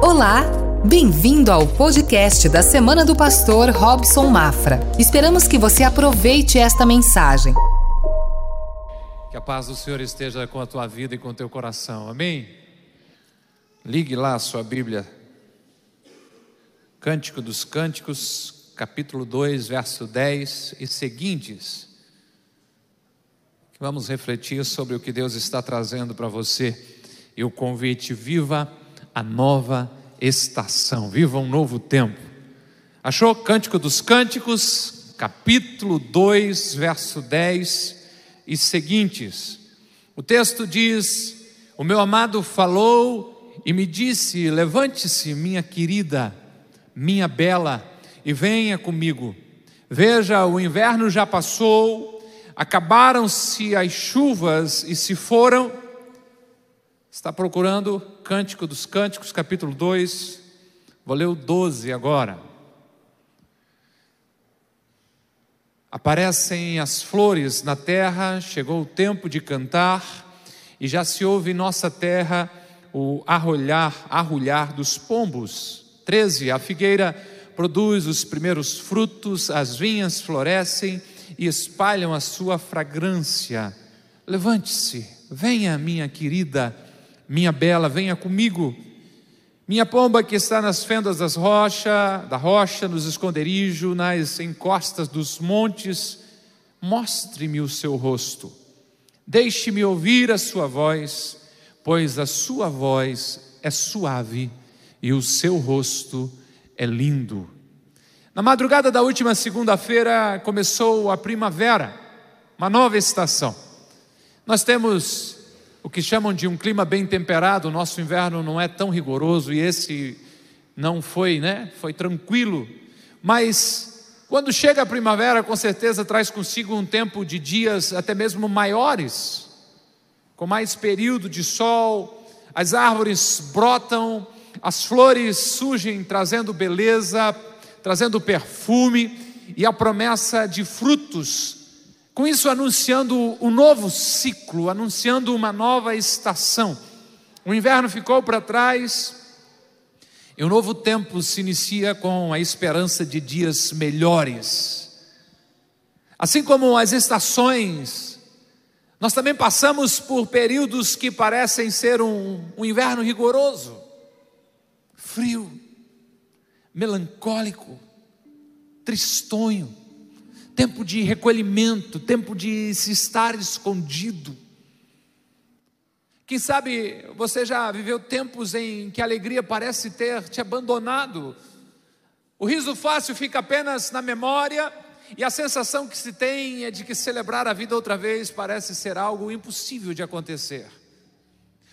Olá! Bem-vindo ao podcast da Semana do Pastor Robson Mafra. Esperamos que você aproveite esta mensagem. Que a paz do Senhor esteja com a tua vida e com o teu coração. Amém? Ligue lá a sua Bíblia. Cântico dos Cânticos, capítulo 2, verso 10 e seguintes. Vamos refletir sobre o que Deus está trazendo para você e o convite viva a nova estação, viva um novo tempo. Achou? Cântico dos Cânticos, capítulo 2, verso 10 e seguintes. O texto diz: O meu amado falou e me disse: Levante-se, minha querida, minha bela, e venha comigo. Veja, o inverno já passou, acabaram-se as chuvas e se foram Está procurando Cântico dos Cânticos, capítulo 2. Vou ler o 12 agora. Aparecem as flores na terra, chegou o tempo de cantar, e já se ouve em nossa terra o arrulhar, arrulhar dos pombos. 13. A figueira produz os primeiros frutos, as vinhas florescem e espalham a sua fragrância. Levante-se, venha, minha querida minha bela, venha comigo. Minha pomba que está nas fendas das rochas, da rocha, nos esconderijos, nas encostas dos montes, mostre-me o seu rosto. Deixe-me ouvir a sua voz, pois a sua voz é suave e o seu rosto é lindo. Na madrugada da última segunda-feira começou a primavera, uma nova estação. Nós temos o que chamam de um clima bem temperado, o nosso inverno não é tão rigoroso e esse não foi, né? Foi tranquilo. Mas quando chega a primavera, com certeza traz consigo um tempo de dias até mesmo maiores, com mais período de sol, as árvores brotam, as flores surgem trazendo beleza, trazendo perfume e a promessa de frutos com isso, anunciando um novo ciclo, anunciando uma nova estação. O inverno ficou para trás e um novo tempo se inicia com a esperança de dias melhores. Assim como as estações, nós também passamos por períodos que parecem ser um, um inverno rigoroso, frio, melancólico, tristonho tempo de recolhimento, tempo de se estar escondido. Quem sabe você já viveu tempos em que a alegria parece ter te abandonado. O riso fácil fica apenas na memória e a sensação que se tem é de que celebrar a vida outra vez parece ser algo impossível de acontecer.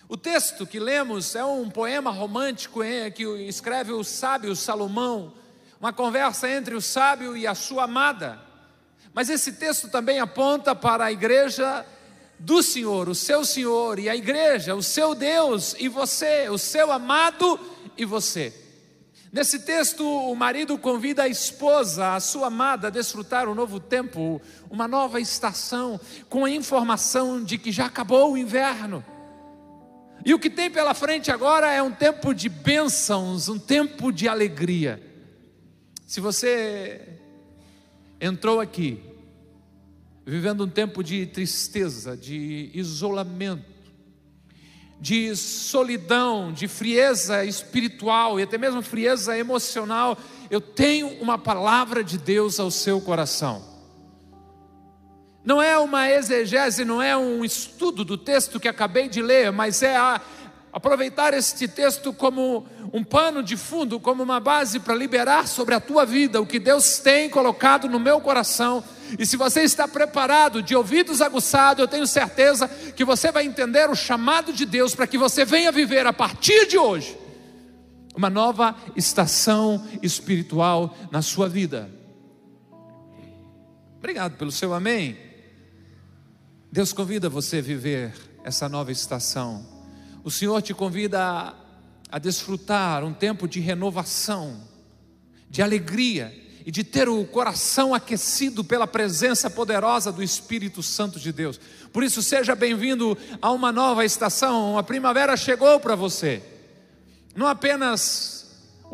O texto que lemos é um poema romântico que escreve o sábio Salomão, uma conversa entre o sábio e a sua amada. Mas esse texto também aponta para a igreja do Senhor, o seu Senhor, e a igreja, o seu Deus e você, o seu amado e você. Nesse texto, o marido convida a esposa, a sua amada, a desfrutar um novo tempo, uma nova estação, com a informação de que já acabou o inverno. E o que tem pela frente agora é um tempo de bênçãos, um tempo de alegria. Se você entrou aqui vivendo um tempo de tristeza, de isolamento, de solidão, de frieza espiritual e até mesmo frieza emocional, eu tenho uma palavra de Deus ao seu coração. Não é uma exegese, não é um estudo do texto que acabei de ler, mas é a, aproveitar este texto como um pano de fundo, como uma base para liberar sobre a tua vida o que Deus tem colocado no meu coração. E se você está preparado, de ouvidos aguçados, eu tenho certeza que você vai entender o chamado de Deus para que você venha viver a partir de hoje uma nova estação espiritual na sua vida. Obrigado pelo seu amém. Deus convida você a viver essa nova estação o Senhor te convida a, a desfrutar um tempo de renovação, de alegria e de ter o coração aquecido pela presença poderosa do Espírito Santo de Deus. Por isso, seja bem-vindo a uma nova estação. A primavera chegou para você. Não apenas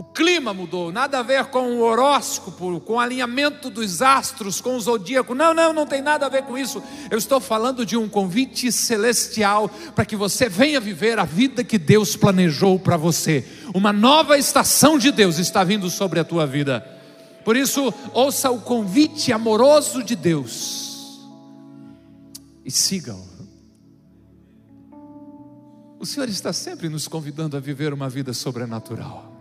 o clima mudou, nada a ver com o horóscopo, com o alinhamento dos astros, com o zodíaco. Não, não, não tem nada a ver com isso. Eu estou falando de um convite celestial para que você venha viver a vida que Deus planejou para você. Uma nova estação de Deus está vindo sobre a tua vida. Por isso, ouça o convite amoroso de Deus e siga-o. O Senhor está sempre nos convidando a viver uma vida sobrenatural.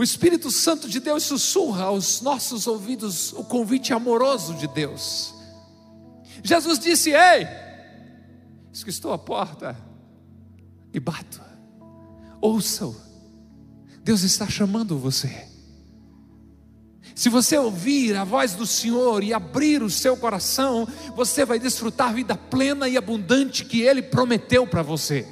O Espírito Santo de Deus sussurra aos nossos ouvidos o convite amoroso de Deus. Jesus disse: Ei, estou à porta e bato. Ouçam, Deus está chamando você. Se você ouvir a voz do Senhor e abrir o seu coração, você vai desfrutar a vida plena e abundante que Ele prometeu para você.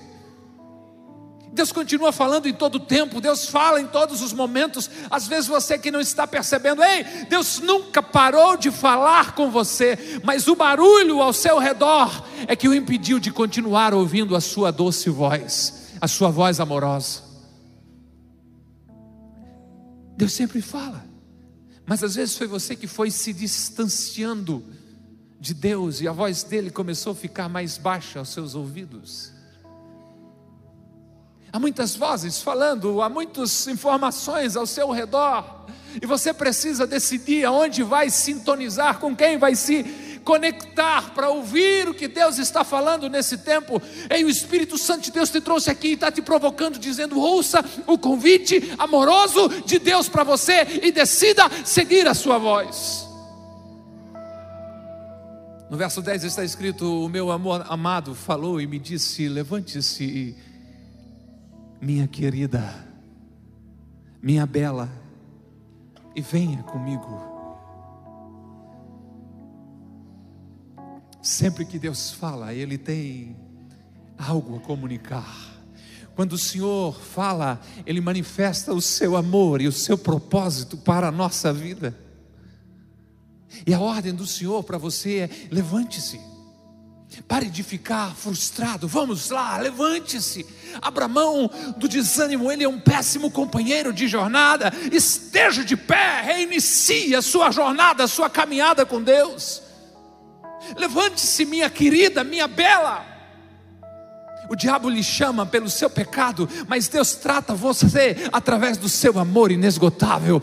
Deus continua falando em todo tempo, Deus fala em todos os momentos. Às vezes você que não está percebendo, ei, Deus nunca parou de falar com você, mas o barulho ao seu redor é que o impediu de continuar ouvindo a sua doce voz, a sua voz amorosa. Deus sempre fala, mas às vezes foi você que foi se distanciando de Deus e a voz dele começou a ficar mais baixa aos seus ouvidos. Há muitas vozes falando, há muitas informações ao seu redor, e você precisa decidir aonde vai sintonizar, com quem vai se conectar para ouvir o que Deus está falando nesse tempo. E o Espírito Santo de Deus te trouxe aqui e está te provocando, dizendo: ouça o convite amoroso de Deus para você e decida seguir a sua voz. No verso 10 está escrito: O meu amor amado falou e me disse: Levante-se minha querida, minha bela, e venha comigo. Sempre que Deus fala, Ele tem algo a comunicar. Quando o Senhor fala, Ele manifesta o seu amor e o seu propósito para a nossa vida. E a ordem do Senhor para você é: levante-se. Pare de ficar frustrado. Vamos lá, levante-se. Abra mão do desânimo. Ele é um péssimo companheiro de jornada. Esteja de pé, reinicie a sua jornada, a sua caminhada com Deus. Levante-se, minha querida, minha bela. O diabo lhe chama pelo seu pecado, mas Deus trata você através do seu amor inesgotável.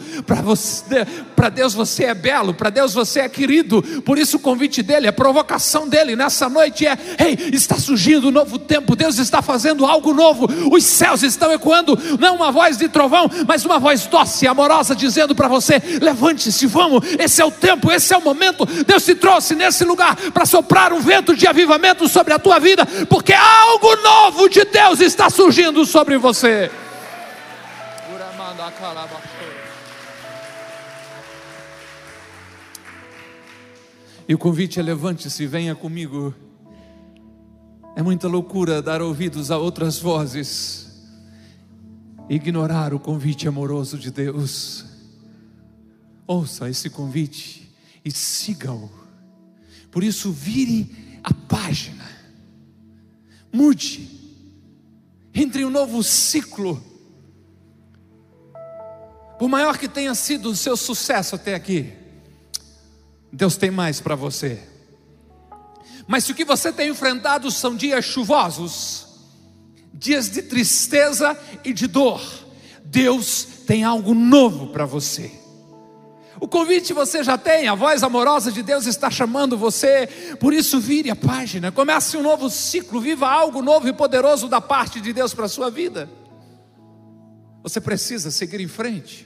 Para Deus você é belo, para Deus você é querido. Por isso o convite dele, a provocação dele nessa noite é: "Ei, está surgindo um novo tempo. Deus está fazendo algo novo. Os céus estão ecoando, não uma voz de trovão, mas uma voz doce, amorosa dizendo para você: levante-se, vamos. Esse é o tempo, esse é o momento. Deus te trouxe nesse lugar para soprar um vento de avivamento sobre a tua vida, porque algo novo de Deus está surgindo sobre você. E o convite é: levante-se, venha comigo. É muita loucura dar ouvidos a outras vozes, ignorar o convite amoroso de Deus. Ouça esse convite e siga-o. Por isso, vire a página mude, entre um novo ciclo. Por maior que tenha sido o seu sucesso até aqui, Deus tem mais para você. Mas se o que você tem enfrentado são dias chuvosos, dias de tristeza e de dor, Deus tem algo novo para você. O convite você já tem, a voz amorosa de Deus está chamando você, por isso vire a página, comece um novo ciclo, viva algo novo e poderoso da parte de Deus para a sua vida. Você precisa seguir em frente.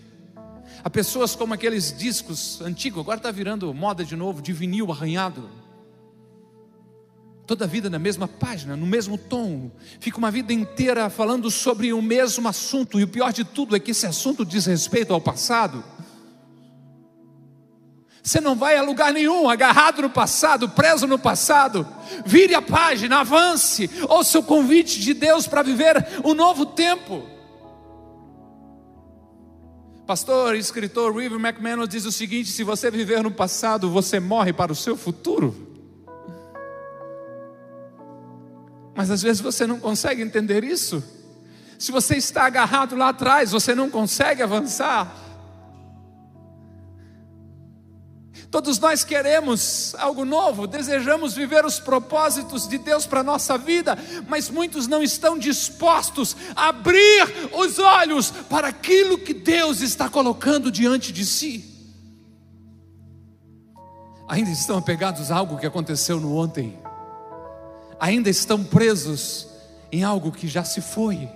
Há pessoas como aqueles discos antigos, agora está virando moda de novo, de vinil arranhado. Toda a vida na mesma página, no mesmo tom. Fica uma vida inteira falando sobre o mesmo assunto, e o pior de tudo é que esse assunto diz respeito ao passado. Você não vai a lugar nenhum, agarrado no passado, preso no passado. Vire a página, avance. Ouça o convite de Deus para viver um novo tempo. Pastor e escritor River McManus diz o seguinte: se você viver no passado, você morre para o seu futuro. Mas às vezes você não consegue entender isso. Se você está agarrado lá atrás, você não consegue avançar. Todos nós queremos algo novo, desejamos viver os propósitos de Deus para a nossa vida, mas muitos não estão dispostos a abrir os olhos para aquilo que Deus está colocando diante de si. Ainda estão apegados a algo que aconteceu no ontem, ainda estão presos em algo que já se foi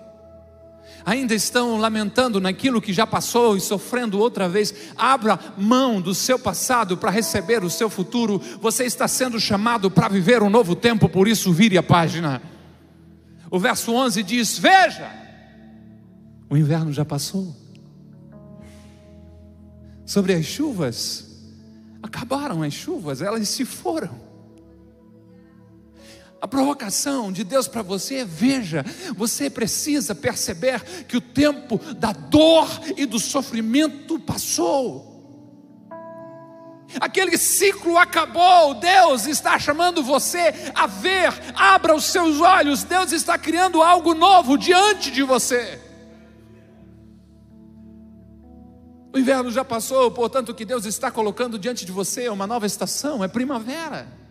ainda estão lamentando naquilo que já passou e sofrendo outra vez, abra mão do seu passado para receber o seu futuro. Você está sendo chamado para viver um novo tempo, por isso vire a página. O verso 11 diz: Veja, o inverno já passou. Sobre as chuvas, acabaram as chuvas, elas se foram. A provocação de Deus para você é: veja, você precisa perceber que o tempo da dor e do sofrimento passou. Aquele ciclo acabou, Deus está chamando você a ver, abra os seus olhos, Deus está criando algo novo diante de você. O inverno já passou, portanto, o que Deus está colocando diante de você é uma nova estação, é primavera.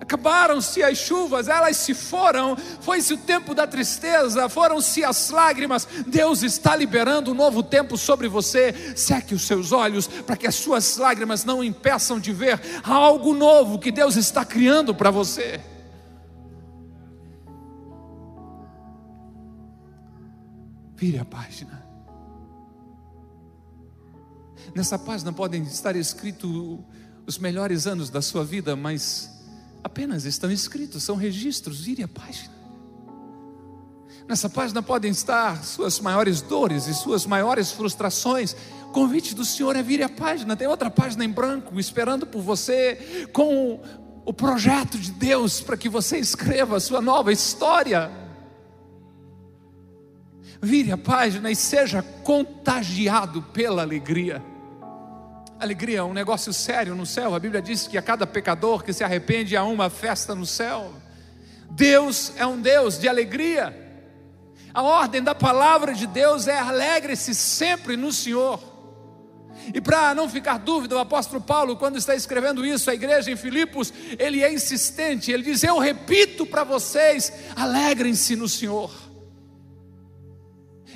Acabaram-se as chuvas, elas se foram, foi-se o tempo da tristeza, foram-se as lágrimas. Deus está liberando um novo tempo sobre você. Seque os seus olhos para que as suas lágrimas não impeçam de ver algo novo que Deus está criando para você. Vire a página. Nessa página podem estar escritos os melhores anos da sua vida, mas apenas estão escritos, são registros, vire a página. Nessa página podem estar suas maiores dores e suas maiores frustrações. O convite do Senhor é vire a página. Tem outra página em branco esperando por você com o projeto de Deus para que você escreva a sua nova história. Vire a página e seja contagiado pela alegria. Alegria um negócio sério no céu. A Bíblia diz que a cada pecador que se arrepende há uma festa no céu. Deus é um Deus de alegria. A ordem da palavra de Deus é alegre-se sempre no Senhor. E para não ficar dúvida, o apóstolo Paulo, quando está escrevendo isso à igreja em Filipos, ele é insistente, ele diz: Eu repito para vocês, alegrem-se no Senhor.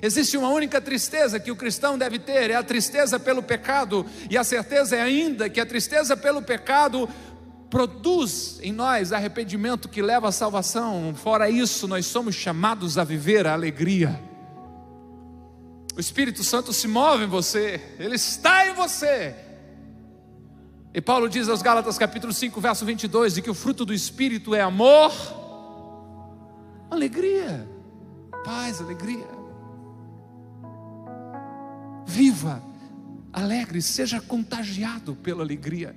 Existe uma única tristeza que o cristão deve ter, é a tristeza pelo pecado, e a certeza é ainda que a tristeza pelo pecado produz em nós arrependimento que leva à salvação. Fora isso, nós somos chamados a viver a alegria. O Espírito Santo se move em você, ele está em você. E Paulo diz aos Gálatas capítulo 5, verso 22, de que o fruto do Espírito é amor, alegria, paz, alegria. Viva, alegre, seja contagiado pela alegria.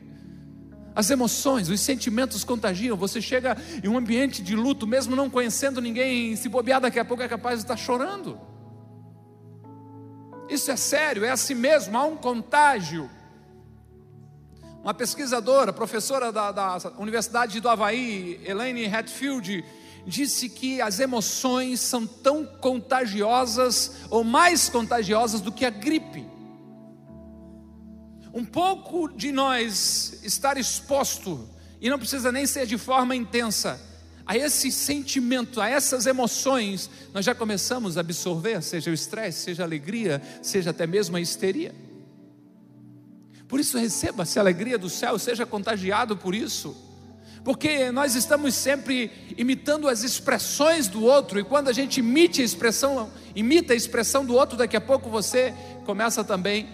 As emoções, os sentimentos contagiam. Você chega em um ambiente de luto, mesmo não conhecendo ninguém, se bobear daqui a pouco é capaz de estar chorando. Isso é sério, é assim mesmo, há um contágio. Uma pesquisadora, professora da, da Universidade do Havaí, Elaine Hatfield, disse que as emoções são tão contagiosas ou mais contagiosas do que a gripe. Um pouco de nós estar exposto, e não precisa nem ser de forma intensa, a esse sentimento, a essas emoções, nós já começamos a absorver, seja o estresse, seja a alegria, seja até mesmo a histeria. Por isso, receba-se a alegria do céu, seja contagiado por isso porque nós estamos sempre imitando as expressões do outro, e quando a gente imita a expressão, imita a expressão do outro, daqui a pouco você começa também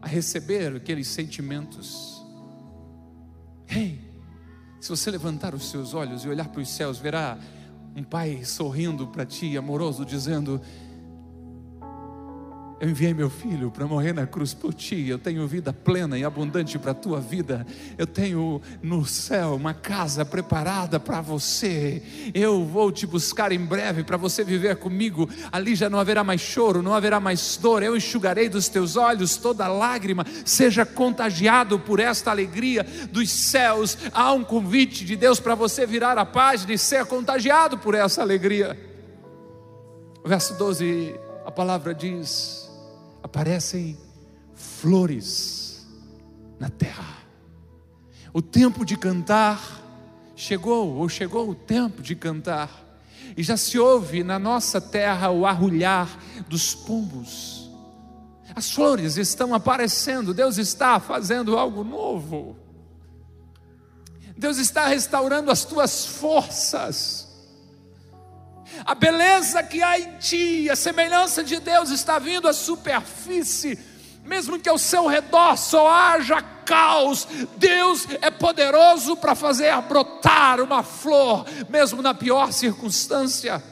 a receber aqueles sentimentos. Ei, se você levantar os seus olhos e olhar para os céus, verá um pai sorrindo para ti, amoroso, dizendo: eu enviei meu filho para morrer na cruz por ti. Eu tenho vida plena e abundante para a tua vida. Eu tenho no céu uma casa preparada para você. Eu vou te buscar em breve para você viver comigo. Ali já não haverá mais choro, não haverá mais dor. Eu enxugarei dos teus olhos toda lágrima. Seja contagiado por esta alegria dos céus. Há um convite de Deus para você virar a página e ser contagiado por essa alegria. Verso 12, a palavra diz: aparecem flores na terra. O tempo de cantar chegou, ou chegou o tempo de cantar, e já se ouve na nossa terra o arrulhar dos pombos. As flores estão aparecendo, Deus está fazendo algo novo. Deus está restaurando as tuas forças. A beleza que há em ti, a semelhança de Deus está vindo à superfície, mesmo que ao seu redor só haja caos, Deus é poderoso para fazer brotar uma flor, mesmo na pior circunstância.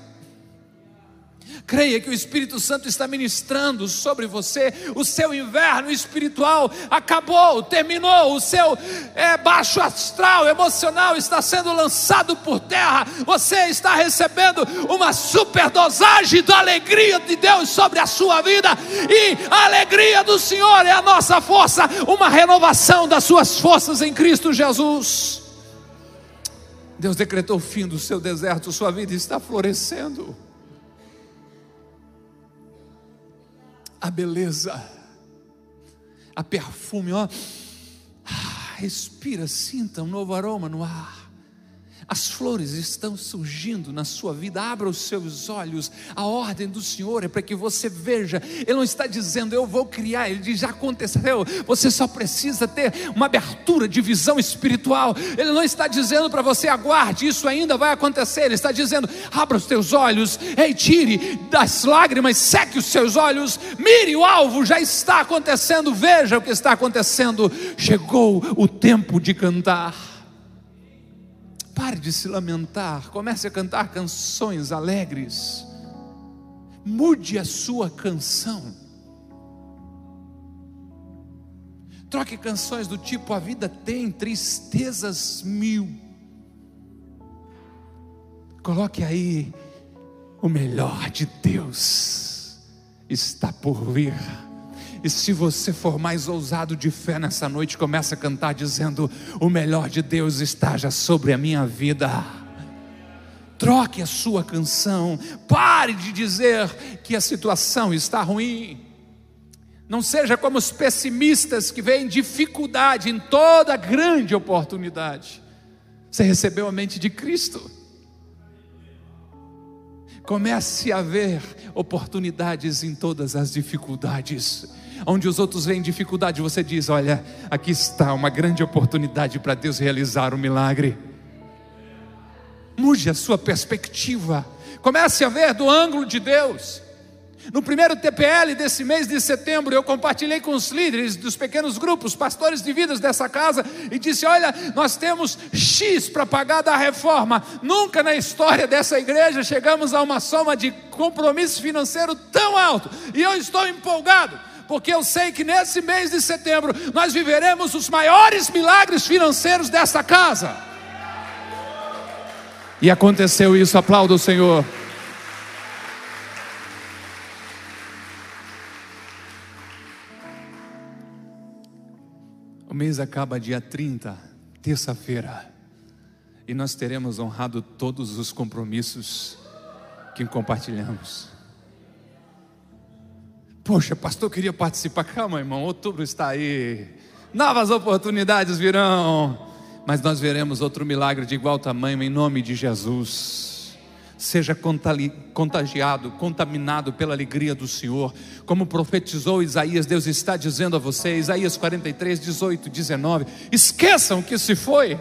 Creia que o Espírito Santo está ministrando sobre você. O seu inverno espiritual acabou, terminou. O seu é, baixo astral emocional está sendo lançado por terra. Você está recebendo uma superdosagem da alegria de Deus sobre a sua vida. E a alegria do Senhor é a nossa força. Uma renovação das suas forças em Cristo Jesus. Deus decretou o fim do seu deserto. Sua vida está florescendo. A beleza, a perfume, ó. Ah, respira, sinta um novo aroma no ar. As flores estão surgindo na sua vida. Abra os seus olhos. A ordem do Senhor é para que você veja. Ele não está dizendo eu vou criar, ele diz já aconteceu. Você só precisa ter uma abertura de visão espiritual. Ele não está dizendo para você aguarde, isso ainda vai acontecer. Ele está dizendo abra os teus olhos, ei, tire das lágrimas, seque os seus olhos, mire o alvo, já está acontecendo. Veja o que está acontecendo. Chegou o tempo de cantar. Pare de se lamentar, comece a cantar canções alegres. Mude a sua canção. Troque canções do tipo: A vida tem tristezas mil. Coloque aí: O melhor de Deus está por vir. E se você for mais ousado de fé nessa noite, comece a cantar dizendo: O melhor de Deus está já sobre a minha vida. Troque a sua canção, pare de dizer que a situação está ruim. Não seja como os pessimistas que veem dificuldade em toda grande oportunidade. Você recebeu a mente de Cristo. Comece a ver oportunidades em todas as dificuldades. Onde os outros veem dificuldade, você diz: Olha, aqui está uma grande oportunidade para Deus realizar um milagre. Mude a sua perspectiva, comece a ver do ângulo de Deus. No primeiro TPL desse mês de setembro, eu compartilhei com os líderes dos pequenos grupos, pastores de vidas dessa casa, e disse: Olha, nós temos X para pagar da reforma. Nunca na história dessa igreja chegamos a uma soma de compromisso financeiro tão alto, e eu estou empolgado porque eu sei que nesse mês de setembro nós viveremos os maiores milagres financeiros desta casa. E aconteceu isso, aplauda o Senhor. O mês acaba dia 30, terça-feira, e nós teremos honrado todos os compromissos que compartilhamos. Poxa, pastor, eu queria participar. Calma, irmão, outubro está aí. Novas oportunidades virão. Mas nós veremos outro milagre de igual tamanho em nome de Jesus. Seja contagiado, contaminado pela alegria do Senhor. Como profetizou Isaías, Deus está dizendo a você, Isaías 43, 18, 19: esqueçam o que se foi.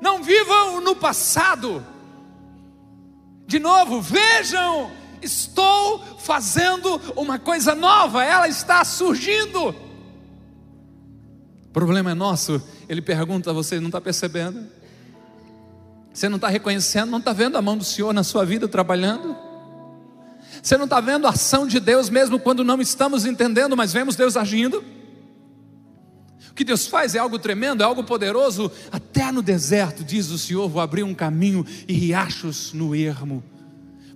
Não vivam no passado. De novo, vejam estou fazendo uma coisa nova, ela está surgindo. O problema é nosso, ele pergunta, você não está percebendo? Você não está reconhecendo, não está vendo a mão do Senhor na sua vida trabalhando? Você não está vendo a ação de Deus mesmo quando não estamos entendendo, mas vemos Deus agindo? O que Deus faz é algo tremendo, é algo poderoso. Até no deserto, diz o Senhor, vou abrir um caminho e riachos no ermo.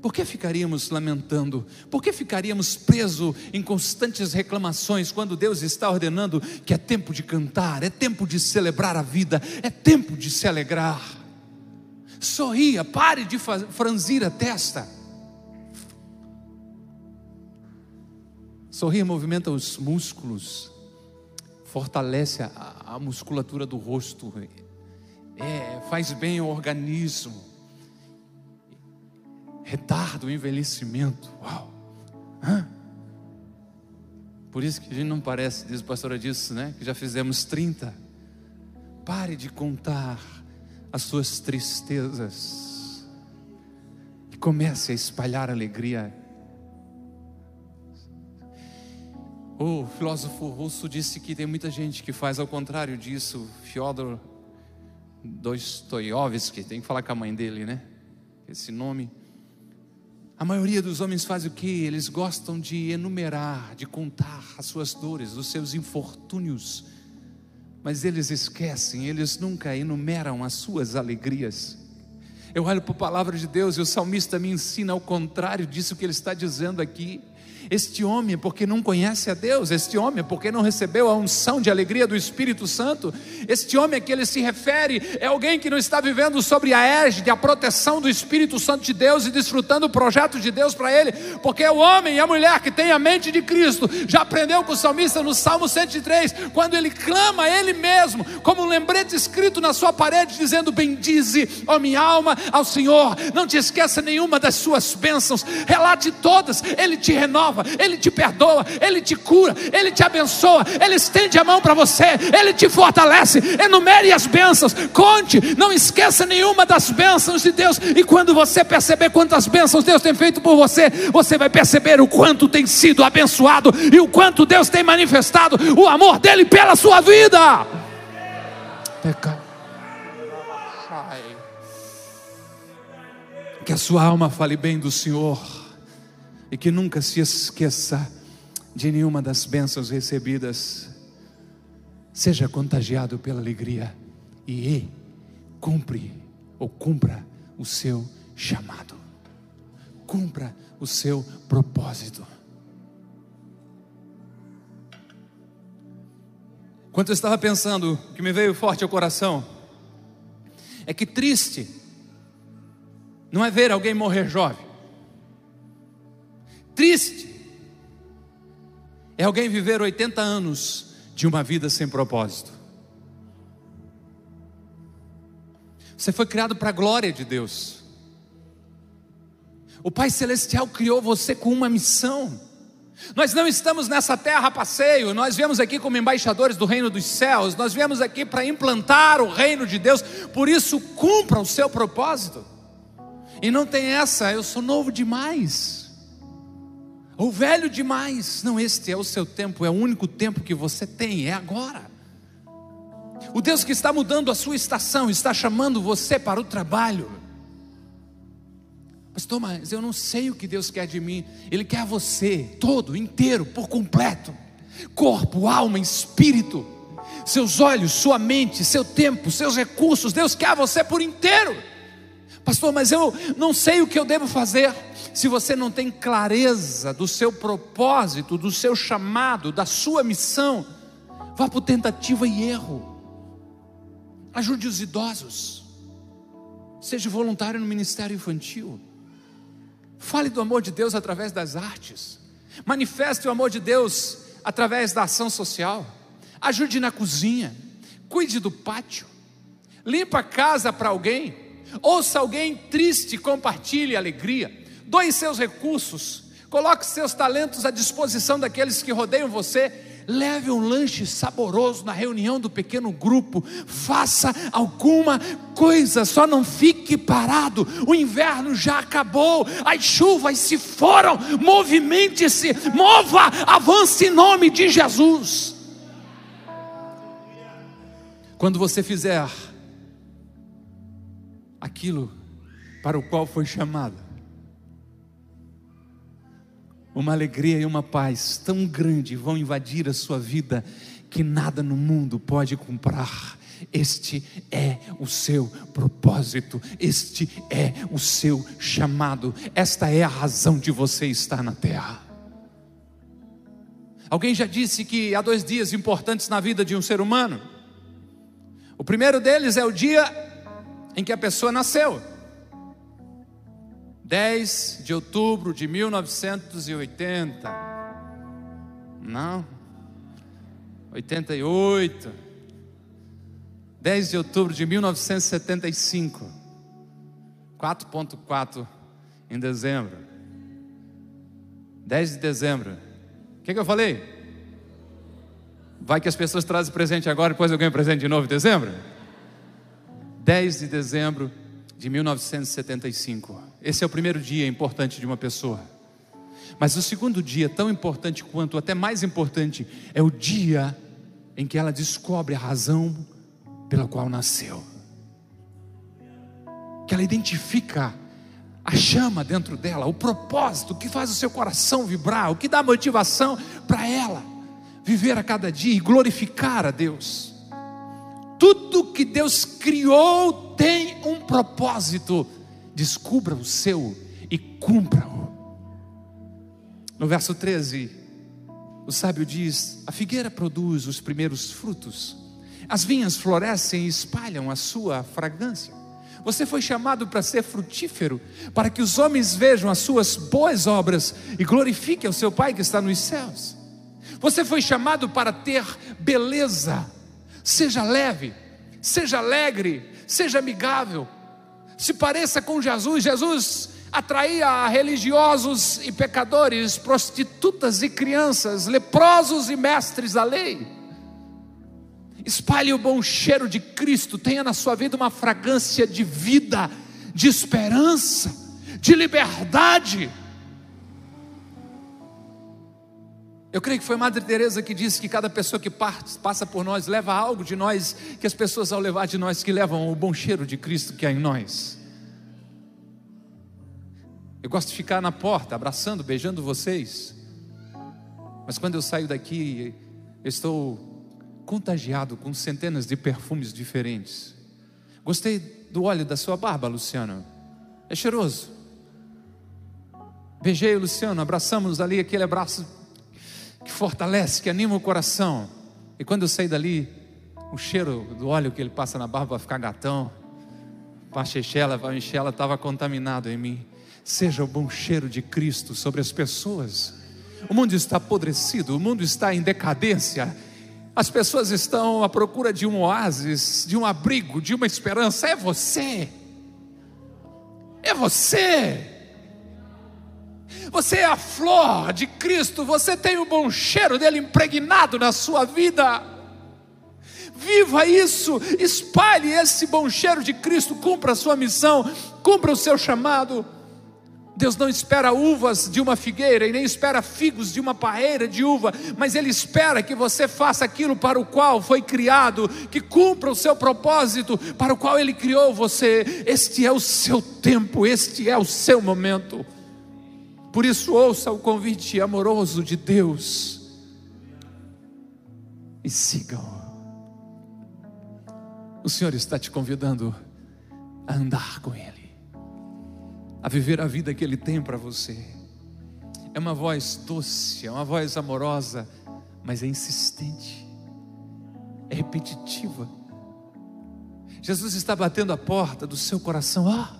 Por que ficaríamos lamentando? Por que ficaríamos presos em constantes reclamações quando Deus está ordenando que é tempo de cantar, é tempo de celebrar a vida, é tempo de se alegrar? Sorria, pare de franzir a testa. Sorrir movimenta os músculos, fortalece a, a musculatura do rosto, é, faz bem ao organismo retarda o envelhecimento. Uau! Hã? Por isso que a gente não parece, diz a pastora disso, né? Que já fizemos 30. Pare de contar as suas tristezas e comece a espalhar alegria. O filósofo russo disse que tem muita gente que faz ao contrário disso. Fyodor Dostoiévski, tem que falar com a mãe dele, né? Esse nome. A maioria dos homens faz o que? Eles gostam de enumerar, de contar as suas dores, os seus infortúnios, mas eles esquecem, eles nunca enumeram as suas alegrias. Eu olho para a palavra de Deus e o salmista me ensina ao contrário disso que ele está dizendo aqui. Este homem, porque não conhece a Deus, este homem, porque não recebeu a unção de alegria do Espírito Santo, este homem a que ele se refere é alguém que não está vivendo sobre a égide, a proteção do Espírito Santo de Deus e desfrutando o projeto de Deus para ele, porque o homem e a mulher que tem a mente de Cristo já aprendeu com o salmista no Salmo 103, quando ele clama a ele mesmo, como um lembrete escrito na sua parede, dizendo: Bendize, ó minha alma, ao Senhor, não te esqueça nenhuma das suas bênçãos, relate todas, ele te salva, Ele te perdoa, Ele te cura, Ele te abençoa, Ele estende a mão para você, Ele te fortalece. Enumere as bênçãos, conte, não esqueça nenhuma das bênçãos de Deus. E quando você perceber quantas bênçãos Deus tem feito por você, você vai perceber o quanto tem sido abençoado e o quanto Deus tem manifestado o amor dele pela sua vida. Que a sua alma fale bem do Senhor e que nunca se esqueça de nenhuma das bênçãos recebidas. Seja contagiado pela alegria e cumpre ou cumpra o seu chamado. Cumpra o seu propósito. Quando eu estava pensando, o que me veio forte ao coração é que triste não é ver alguém morrer jovem triste é alguém viver 80 anos de uma vida sem propósito. Você foi criado para a glória de Deus. O Pai Celestial criou você com uma missão. Nós não estamos nessa terra a passeio, nós viemos aqui como embaixadores do reino dos céus, nós viemos aqui para implantar o reino de Deus, por isso cumpra o seu propósito. E não tem essa, eu sou novo demais ou velho demais. Não, este é o seu tempo, é o único tempo que você tem, é agora. O Deus que está mudando a sua estação, está chamando você para o trabalho. Pastor, mas eu não sei o que Deus quer de mim. Ele quer você todo, inteiro, por completo. Corpo, alma, espírito. Seus olhos, sua mente, seu tempo, seus recursos. Deus quer você por inteiro. Pastor, mas eu não sei o que eu devo fazer se você não tem clareza do seu propósito, do seu chamado, da sua missão, vá por tentativa e erro. Ajude os idosos. Seja voluntário no ministério infantil. Fale do amor de Deus através das artes. Manifeste o amor de Deus através da ação social. Ajude na cozinha. Cuide do pátio. Limpa a casa para alguém. Ouça alguém triste, compartilhe alegria doe seus recursos, coloque seus talentos à disposição daqueles que rodeiam você. Leve um lanche saboroso na reunião do pequeno grupo. Faça alguma coisa, só não fique parado. O inverno já acabou, as chuvas se foram. Movimente-se, mova, avance em nome de Jesus. Quando você fizer aquilo para o qual foi chamado, uma alegria e uma paz tão grande vão invadir a sua vida que nada no mundo pode comprar. Este é o seu propósito, este é o seu chamado, esta é a razão de você estar na terra. Alguém já disse que há dois dias importantes na vida de um ser humano. O primeiro deles é o dia em que a pessoa nasceu. 10 de outubro de 1980. Não. 88. 10 de outubro de 1975. 4.4 em dezembro. 10 de dezembro. O que, que eu falei? Vai que as pessoas trazem presente agora, depois eu ganho presente de novo em dezembro? 10 de dezembro de 1975. Esse é o primeiro dia importante de uma pessoa. Mas o segundo dia, tão importante quanto, até mais importante, é o dia em que ela descobre a razão pela qual nasceu. Que ela identifica a chama dentro dela, o propósito que faz o seu coração vibrar, o que dá motivação para ela viver a cada dia e glorificar a Deus. Tudo que Deus criou tem um propósito. Descubra o seu e cumpra-o. No verso 13, o sábio diz: A figueira produz os primeiros frutos, as vinhas florescem e espalham a sua fragrância. Você foi chamado para ser frutífero, para que os homens vejam as suas boas obras e glorifiquem o seu Pai que está nos céus. Você foi chamado para ter beleza. Seja leve, seja alegre, seja amigável. Se pareça com Jesus. Jesus atraía religiosos e pecadores, prostitutas e crianças, leprosos e mestres da lei. Espalhe o bom cheiro de Cristo, tenha na sua vida uma fragrância de vida, de esperança, de liberdade. Eu creio que foi Madre Teresa que disse que cada pessoa que passa por nós leva algo de nós, que as pessoas ao levar de nós que levam o bom cheiro de Cristo que há em nós. Eu gosto de ficar na porta, abraçando, beijando vocês. Mas quando eu saio daqui, eu estou contagiado com centenas de perfumes diferentes. Gostei do óleo da sua barba, Luciano. É cheiroso. Beijei o Luciano, abraçamos ali aquele abraço que fortalece, que anima o coração. E quando eu saí dali, o cheiro do óleo que ele passa na barba vai ficar gatão. Pachechela, Michela estava contaminado em mim. Seja o bom cheiro de Cristo sobre as pessoas. O mundo está apodrecido, o mundo está em decadência. As pessoas estão à procura de um oásis, de um abrigo, de uma esperança. É você. É você. Você é a flor de Cristo, você tem o bom cheiro dele impregnado na sua vida. Viva isso, espalhe esse bom cheiro de Cristo, cumpra a sua missão, cumpra o seu chamado. Deus não espera uvas de uma figueira e nem espera figos de uma parreira de uva, mas Ele espera que você faça aquilo para o qual foi criado, que cumpra o seu propósito para o qual Ele criou você. Este é o seu tempo, este é o seu momento. Por isso, ouça o convite amoroso de Deus e siga-o. O Senhor está te convidando a andar com Ele, a viver a vida que Ele tem para você. É uma voz doce, é uma voz amorosa, mas é insistente, é repetitiva. Jesus está batendo a porta do seu coração, ah,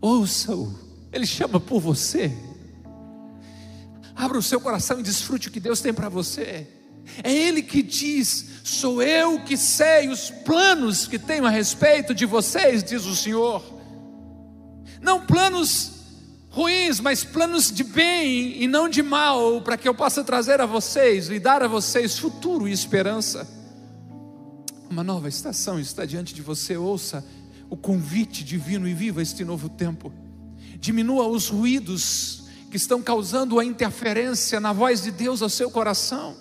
ouça-o. Ele chama por você. Abra o seu coração e desfrute o que Deus tem para você. É Ele que diz: Sou eu que sei os planos que tenho a respeito de vocês, diz o Senhor. Não planos ruins, mas planos de bem e não de mal, para que eu possa trazer a vocês e dar a vocês futuro e esperança. Uma nova estação está diante de você, ouça o convite divino e viva este novo tempo diminua os ruídos que estão causando a interferência na voz de Deus ao seu coração.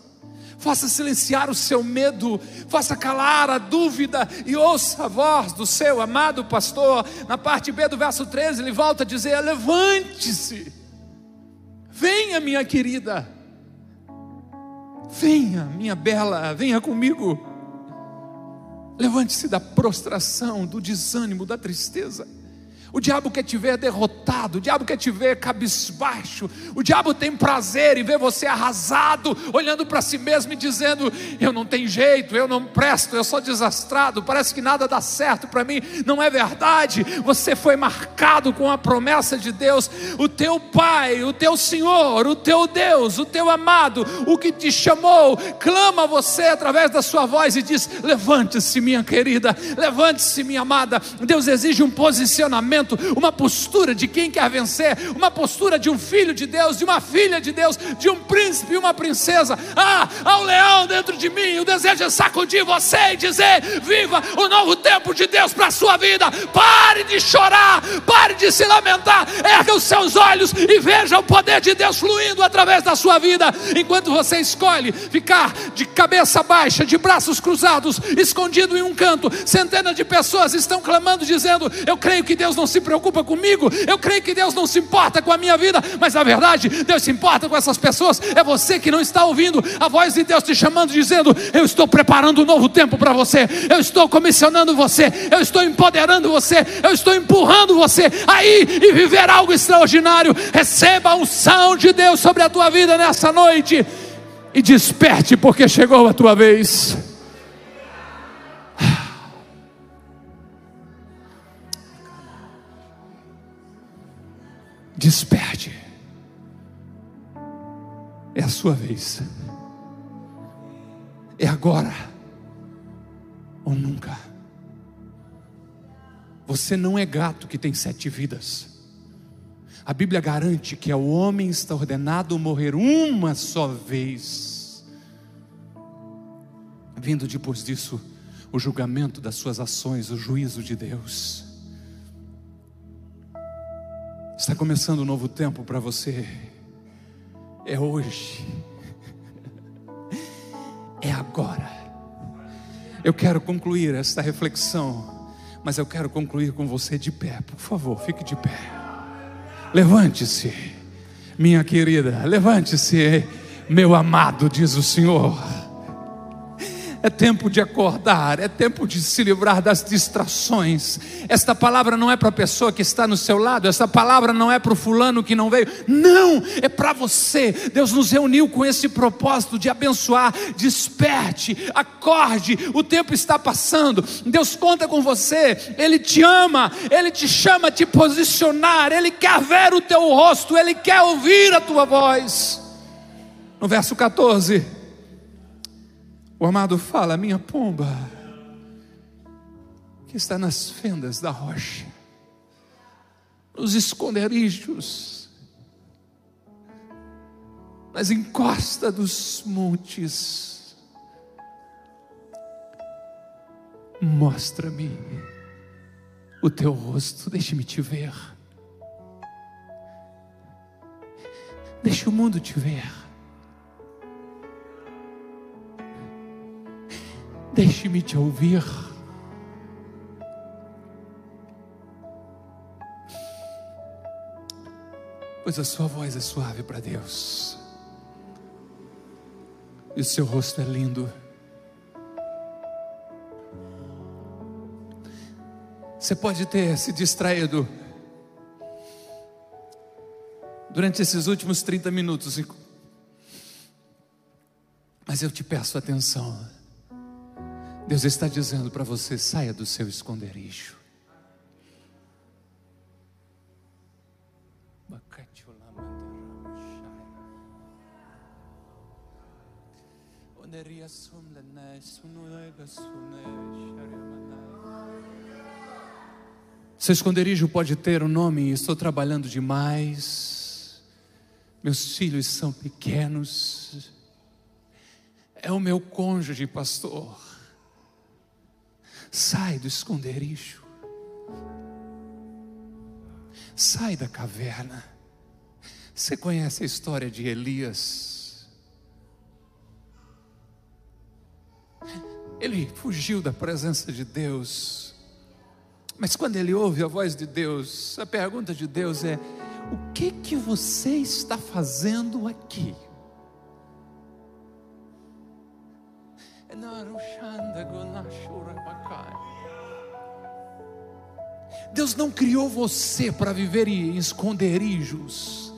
Faça silenciar o seu medo, faça calar a dúvida e ouça a voz do seu amado pastor. Na parte B do verso 13, ele volta a dizer: Levante-se, venha, minha querida, venha, minha bela, venha comigo. Levante-se da prostração, do desânimo, da tristeza O diabo quer te ver derrotado, o diabo quer te ver cabisbaixo, o diabo tem prazer em ver você arrasado, olhando para si mesmo e dizendo: Eu não tenho jeito, eu não presto, eu sou desastrado, parece que nada dá certo para mim. Não é verdade, você foi marcado com a promessa de Deus, o teu Pai, o teu Senhor, o teu Deus, o teu amado, o que te chamou, clama você através da sua voz e diz: Levante-se, minha querida, levante-se, minha amada. Deus exige um posicionamento uma postura de quem quer vencer, uma postura de um filho de Deus, de uma filha de Deus, de um príncipe e uma princesa. Ah, há um leão dentro de mim, o desejo é sacudir você e dizer: Viva o novo tempo de Deus para a sua vida. Pare de chorar, pare de se lamentar, erga os seus olhos e veja o poder de Deus fluindo através da sua vida, enquanto você escolhe ficar de cabeça baixa, de braços cruzados, escondido em um canto. Centenas de pessoas estão clamando, dizendo: Eu creio que Deus não se preocupa comigo, eu creio que Deus não se importa com a minha vida, mas na verdade Deus se importa com essas pessoas. É você que não está ouvindo a voz de Deus te chamando, dizendo: Eu estou preparando um novo tempo para você, eu estou comissionando você, eu estou empoderando você, eu estou empurrando você aí e viver algo extraordinário. Receba a unção de Deus sobre a tua vida nessa noite e desperte, porque chegou a tua vez. Desperte. É a sua vez. É agora ou nunca. Você não é gato que tem sete vidas. A Bíblia garante que ao homem está ordenado morrer uma só vez. Vindo depois disso, o julgamento das suas ações, o juízo de Deus. Está começando um novo tempo para você. É hoje. É agora. Eu quero concluir esta reflexão, mas eu quero concluir com você de pé. Por favor, fique de pé. Levante-se, minha querida. Levante-se, meu amado, diz o Senhor. É tempo de acordar, é tempo de se livrar das distrações. Esta palavra não é para a pessoa que está no seu lado, esta palavra não é para o fulano que não veio, não, é para você. Deus nos reuniu com esse propósito de abençoar. Desperte, acorde, o tempo está passando. Deus conta com você, Ele te ama, Ele te chama a te posicionar, Ele quer ver o teu rosto, Ele quer ouvir a tua voz. No verso 14. O amado fala: minha pomba, que está nas fendas da rocha, nos esconderijos, nas encostas dos montes, mostra-me o teu rosto, deixe-me te ver. Deixe o mundo te ver. Deixe-me te ouvir. Pois a sua voz é suave para Deus, e o seu rosto é lindo. Você pode ter se distraído durante esses últimos 30 minutos, mas eu te peço atenção. Deus está dizendo para você: saia do seu esconderijo. Seu esconderijo pode ter um nome, estou trabalhando demais, meus filhos são pequenos, é o meu cônjuge, pastor. Sai do esconderijo. Sai da caverna. Você conhece a história de Elias? Ele fugiu da presença de Deus. Mas quando ele ouve a voz de Deus, a pergunta de Deus é: o que que você está fazendo aqui? Deus não criou você para viver em esconderijos,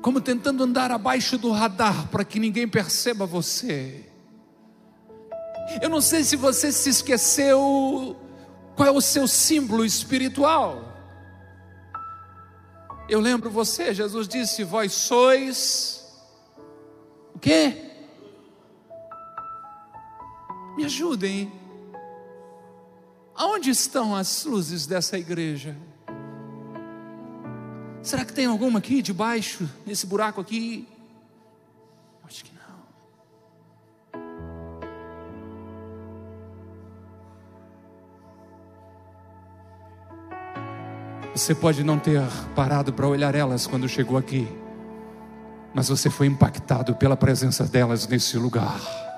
como tentando andar abaixo do radar para que ninguém perceba você. Eu não sei se você se esqueceu qual é o seu símbolo espiritual. Eu lembro você, Jesus disse: Vós sois o quê? Me ajudem. Aonde estão as luzes dessa igreja? Será que tem alguma aqui debaixo, nesse buraco aqui? Acho que não. Você pode não ter parado para olhar elas quando chegou aqui, mas você foi impactado pela presença delas nesse lugar.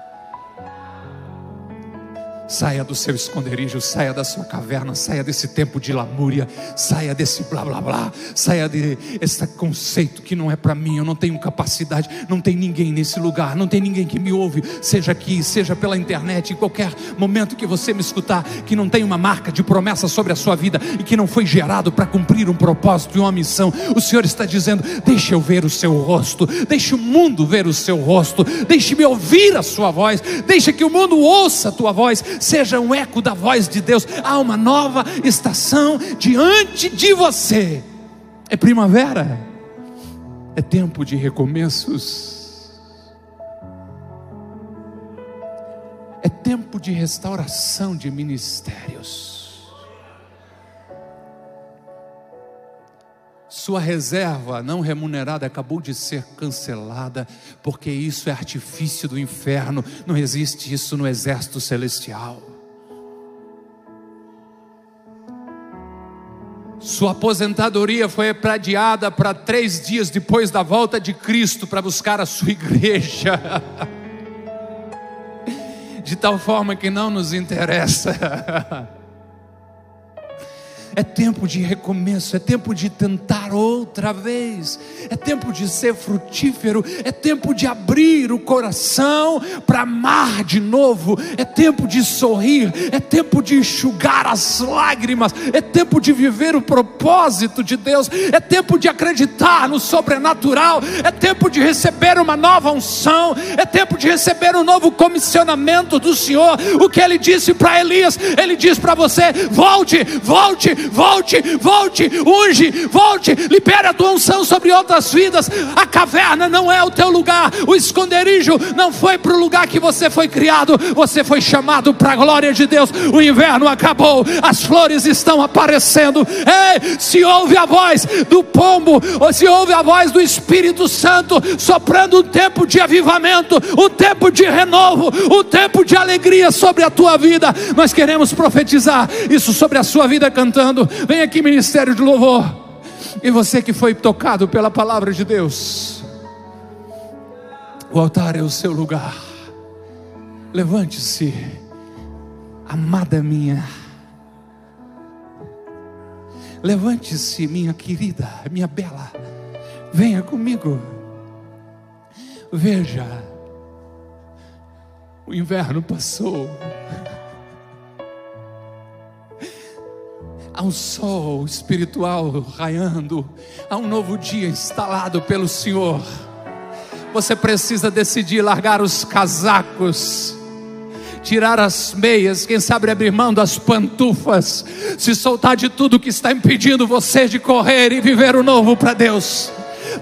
Saia do seu esconderijo, saia da sua caverna, saia desse tempo de lamúria, saia desse blá blá blá, saia desse conceito que não é para mim, eu não tenho capacidade, não tem ninguém nesse lugar, não tem ninguém que me ouve, seja aqui, seja pela internet, em qualquer momento que você me escutar, que não tem uma marca de promessa sobre a sua vida e que não foi gerado para cumprir um propósito e uma missão. O Senhor está dizendo: deixe eu ver o seu rosto, deixe o mundo ver o seu rosto, deixe-me ouvir a sua voz, deixe que o mundo ouça a tua voz seja um eco da voz de Deus. Há uma nova estação diante de você. É primavera, é tempo de recomeços, é tempo de restauração de ministérios. Sua reserva não remunerada acabou de ser cancelada, porque isso é artifício do inferno, não existe isso no exército celestial. Sua aposentadoria foi pradiada para três dias depois da volta de Cristo para buscar a sua igreja, de tal forma que não nos interessa. É tempo de recomeço, é tempo de tentar outra vez, é tempo de ser frutífero, é tempo de abrir o coração para amar de novo, é tempo de sorrir, é tempo de enxugar as lágrimas, é tempo de viver o propósito de Deus, é tempo de acreditar no sobrenatural, é tempo de receber uma nova unção, é tempo de receber um novo comissionamento do Senhor. O que ele disse para Elias, ele diz para você: volte, volte, volte, volte, unge, volte, libera a tua unção sobre outras vidas. A caverna não é o teu lugar, o esconderijo não foi para o lugar que você foi criado, você foi chamado para a glória de Deus. O inverno acabou, as flores estão aparecendo. Ei, se ouve a voz do pombo, ou se ouve a voz do Espírito Santo soprando um tempo de avivamento, um tempo de renovo, um tempo de alegria sobre a tua vida. Nós queremos profetizar isso sobre a sua vida cantando louvando. Vem aqui, ministério de louvor. E você que foi tocado pela palavra de Deus, o altar é o seu lugar. Levante-se, amada minha. Levante-se, minha querida, minha bela. Venha comigo. Veja, o inverno passou. Há um sol espiritual raiando, há um novo dia instalado pelo Senhor. Você precisa decidir largar os casacos, tirar as meias, quem sabe abrir mão das pantufas, se soltar de tudo que está impedindo você de correr e viver o novo para Deus.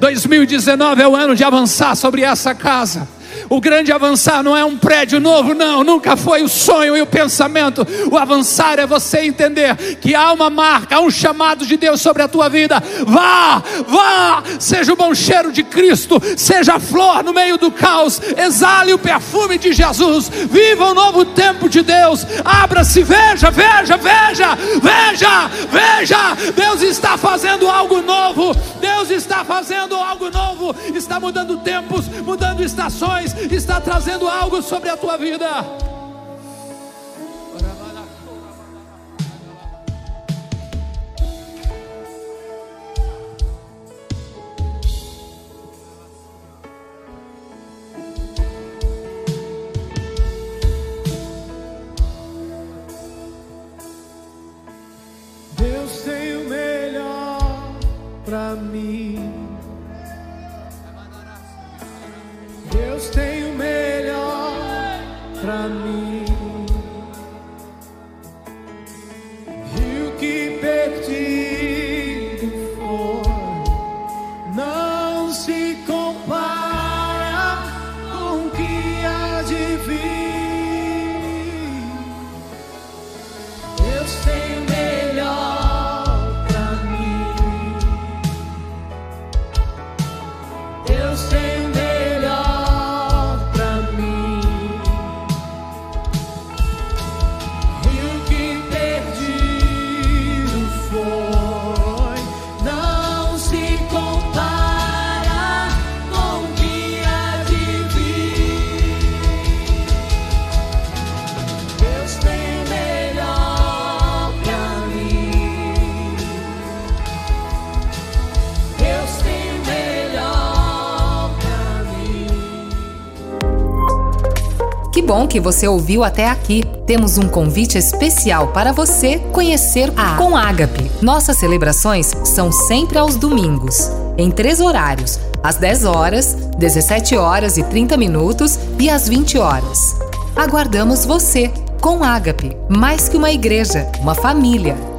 2019 é o ano de avançar sobre essa casa. O grande avançar não é um prédio novo, não, nunca foi o sonho e o pensamento. O avançar é você entender que há uma marca, há um chamado de Deus sobre a tua vida. Vá, vá, seja o bom cheiro de Cristo, seja a flor no meio do caos, exale o perfume de Jesus, viva um novo tempo de Deus. Abra-se, veja, veja, veja, veja, veja. Deus está fazendo algo novo. Deus está fazendo algo novo. Está mudando tempos, mudando estações está trazendo algo sobre a tua vida. Deus tem pra mim. Deus tem o melhor pra mim. Que você ouviu até aqui. Temos um convite especial para você conhecer a Com Ágape. Nossas celebrações são sempre aos domingos, em três horários: às 10 horas, 17 horas e 30 minutos e às 20 horas. Aguardamos você com Ágape, mais que uma igreja, uma família.